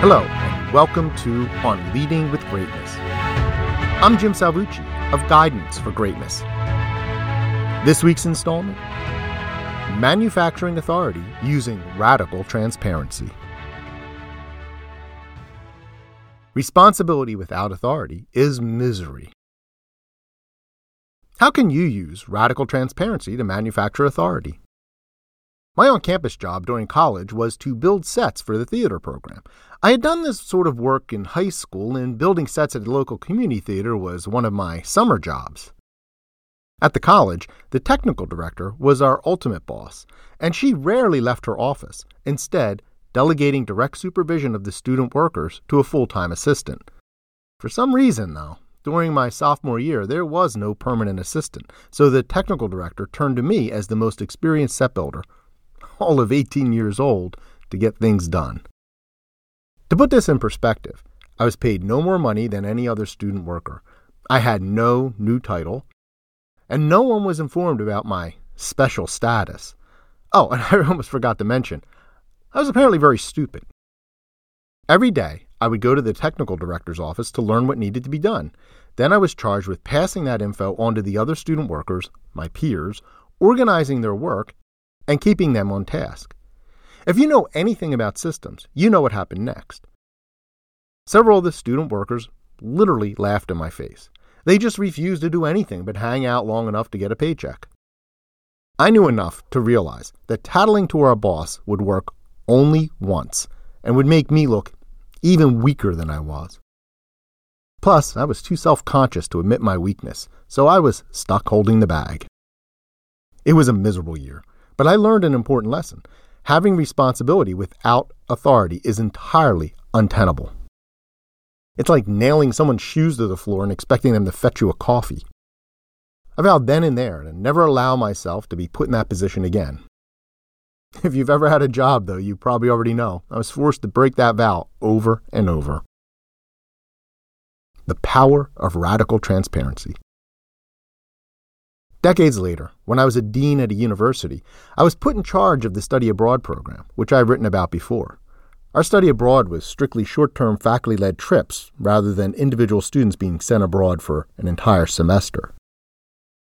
Hello, and welcome to On Leading with Greatness. I'm Jim Salvucci of Guidance for Greatness. This week's installment Manufacturing Authority Using Radical Transparency. Responsibility without authority is misery. How can you use radical transparency to manufacture authority? My on campus job during college was to build sets for the theater program. I had done this sort of work in high school, and building sets at the local community theater was one of my summer jobs. At the college, the technical director was our ultimate boss, and she rarely left her office, instead, delegating direct supervision of the student workers to a full time assistant. For some reason, though, during my sophomore year, there was no permanent assistant, so the technical director turned to me as the most experienced set builder all of 18 years old to get things done. To put this in perspective, I was paid no more money than any other student worker. I had no new title, and no one was informed about my special status. Oh, and I almost forgot to mention, I was apparently very stupid. Every day, I would go to the technical director's office to learn what needed to be done. Then I was charged with passing that info on to the other student workers, my peers, organizing their work, and keeping them on task. If you know anything about systems, you know what happened next. Several of the student workers literally laughed in my face. They just refused to do anything but hang out long enough to get a paycheck. I knew enough to realize that tattling to our boss would work only once and would make me look even weaker than I was. Plus, I was too self conscious to admit my weakness, so I was stuck holding the bag. It was a miserable year, but I learned an important lesson. Having responsibility without authority is entirely untenable. It's like nailing someone's shoes to the floor and expecting them to fetch you a coffee. I vowed then and there to never allow myself to be put in that position again. If you've ever had a job, though, you probably already know I was forced to break that vow over and over. The power of radical transparency. Decades later, when I was a dean at a university, I was put in charge of the study abroad program, which I've written about before. Our study abroad was strictly short term faculty led trips rather than individual students being sent abroad for an entire semester.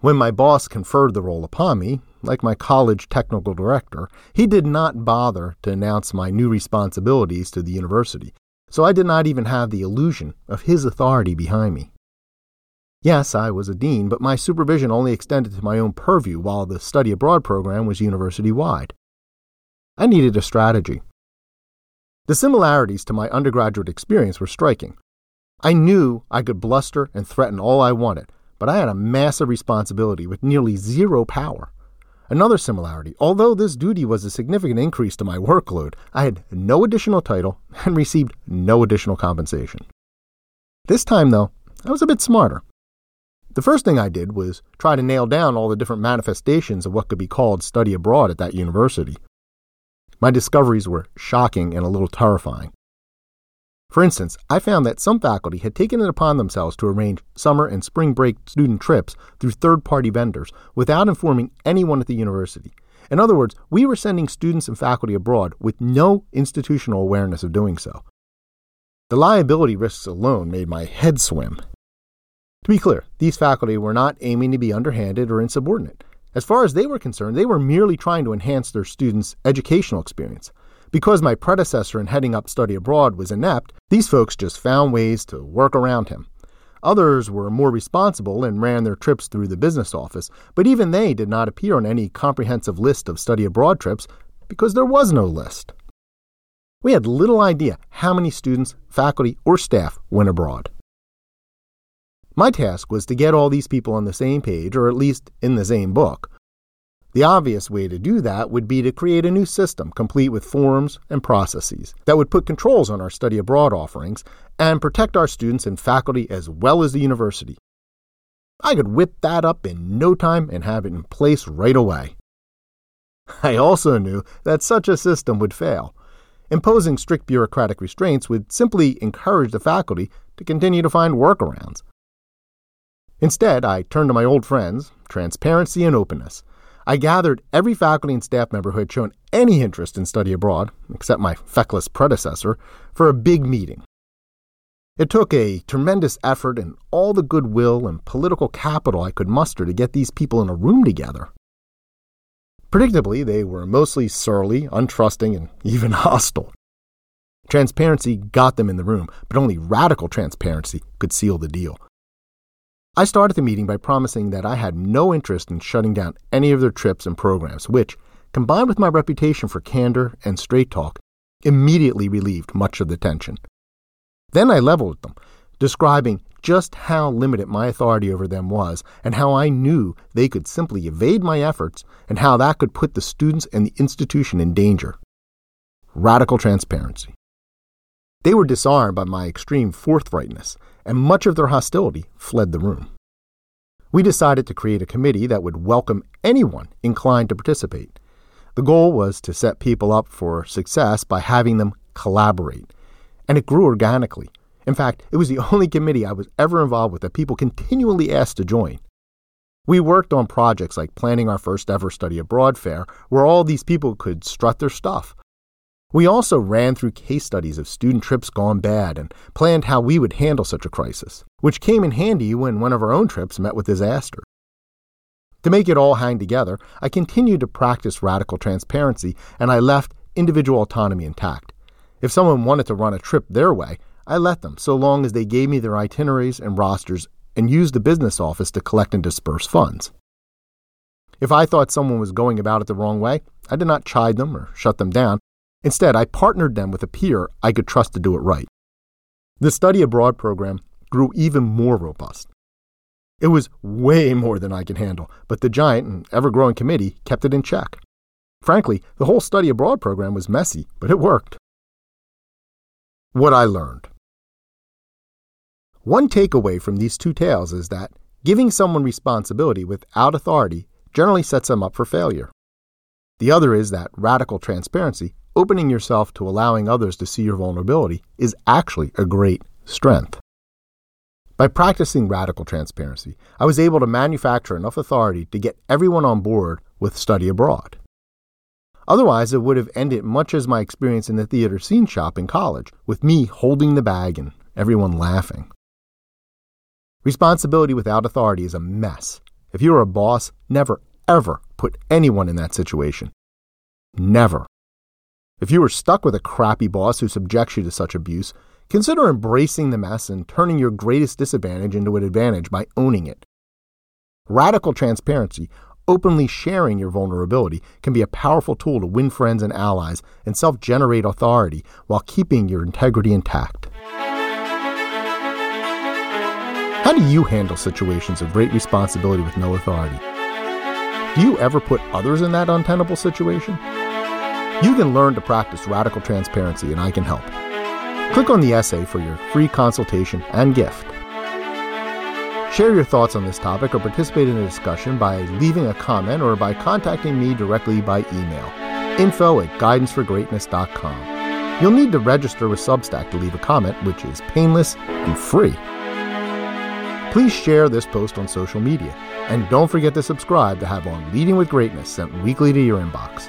When my boss conferred the role upon me, like my college technical director, he did not bother to announce my new responsibilities to the university, so I did not even have the illusion of his authority behind me. Yes, I was a dean, but my supervision only extended to my own purview while the study abroad program was university wide. I needed a strategy. The similarities to my undergraduate experience were striking. I knew I could bluster and threaten all I wanted, but I had a massive responsibility with nearly zero power. Another similarity, although this duty was a significant increase to my workload, I had no additional title and received no additional compensation. This time, though, I was a bit smarter. The first thing I did was try to nail down all the different manifestations of what could be called study abroad at that university. My discoveries were shocking and a little terrifying. For instance, I found that some faculty had taken it upon themselves to arrange summer and spring break student trips through third party vendors without informing anyone at the university. In other words, we were sending students and faculty abroad with no institutional awareness of doing so. The liability risks alone made my head swim. To be clear, these faculty were not aiming to be underhanded or insubordinate. As far as they were concerned, they were merely trying to enhance their students' educational experience. Because my predecessor in heading up study abroad was inept, these folks just found ways to work around him. Others were more responsible and ran their trips through the business office, but even they did not appear on any comprehensive list of study abroad trips because there was no list. We had little idea how many students, faculty, or staff went abroad. My task was to get all these people on the same page, or at least in the same book. The obvious way to do that would be to create a new system complete with forms and processes that would put controls on our study abroad offerings and protect our students and faculty as well as the university. I could whip that up in no time and have it in place right away. I also knew that such a system would fail. Imposing strict bureaucratic restraints would simply encourage the faculty to continue to find workarounds. Instead, I turned to my old friends, transparency and openness. I gathered every faculty and staff member who had shown any interest in study abroad, except my feckless predecessor, for a big meeting. It took a tremendous effort and all the goodwill and political capital I could muster to get these people in a room together. Predictably, they were mostly surly, untrusting, and even hostile. Transparency got them in the room, but only radical transparency could seal the deal. I started the meeting by promising that I had no interest in shutting down any of their trips and programs, which, combined with my reputation for candor and straight talk, immediately relieved much of the tension. Then I leveled with them, describing just how limited my authority over them was and how I knew they could simply evade my efforts and how that could put the students and the institution in danger. Radical transparency. They were disarmed by my extreme forthrightness, and much of their hostility fled the room. We decided to create a committee that would welcome anyone inclined to participate. The goal was to set people up for success by having them collaborate, and it grew organically. In fact, it was the only committee I was ever involved with that people continually asked to join. We worked on projects like planning our first ever study abroad fair, where all these people could strut their stuff. We also ran through case studies of student trips gone bad and planned how we would handle such a crisis, which came in handy when one of our own trips met with disaster. To make it all hang together, I continued to practice radical transparency and I left individual autonomy intact. If someone wanted to run a trip their way, I let them, so long as they gave me their itineraries and rosters and used the business office to collect and disperse funds. If I thought someone was going about it the wrong way, I did not chide them or shut them down. Instead, I partnered them with a peer I could trust to do it right. The study abroad program grew even more robust. It was way more than I could handle, but the giant and ever growing committee kept it in check. Frankly, the whole study abroad program was messy, but it worked. What I learned. One takeaway from these two tales is that giving someone responsibility without authority generally sets them up for failure. The other is that radical transparency, opening yourself to allowing others to see your vulnerability, is actually a great strength. By practicing radical transparency, I was able to manufacture enough authority to get everyone on board with study abroad. Otherwise, it would have ended much as my experience in the theater scene shop in college, with me holding the bag and everyone laughing. Responsibility without authority is a mess. If you're a boss, never, ever put anyone in that situation. Never. If you are stuck with a crappy boss who subjects you to such abuse, consider embracing the mess and turning your greatest disadvantage into an advantage by owning it. Radical transparency, openly sharing your vulnerability, can be a powerful tool to win friends and allies and self generate authority while keeping your integrity intact. How do you handle situations of great responsibility with no authority? Do you ever put others in that untenable situation? You can learn to practice radical transparency, and I can help. Click on the essay for your free consultation and gift. Share your thoughts on this topic or participate in the discussion by leaving a comment or by contacting me directly by email info at guidanceforgreatness.com. You'll need to register with Substack to leave a comment, which is painless and free. Please share this post on social media, and don't forget to subscribe to have on Leading with Greatness sent weekly to your inbox.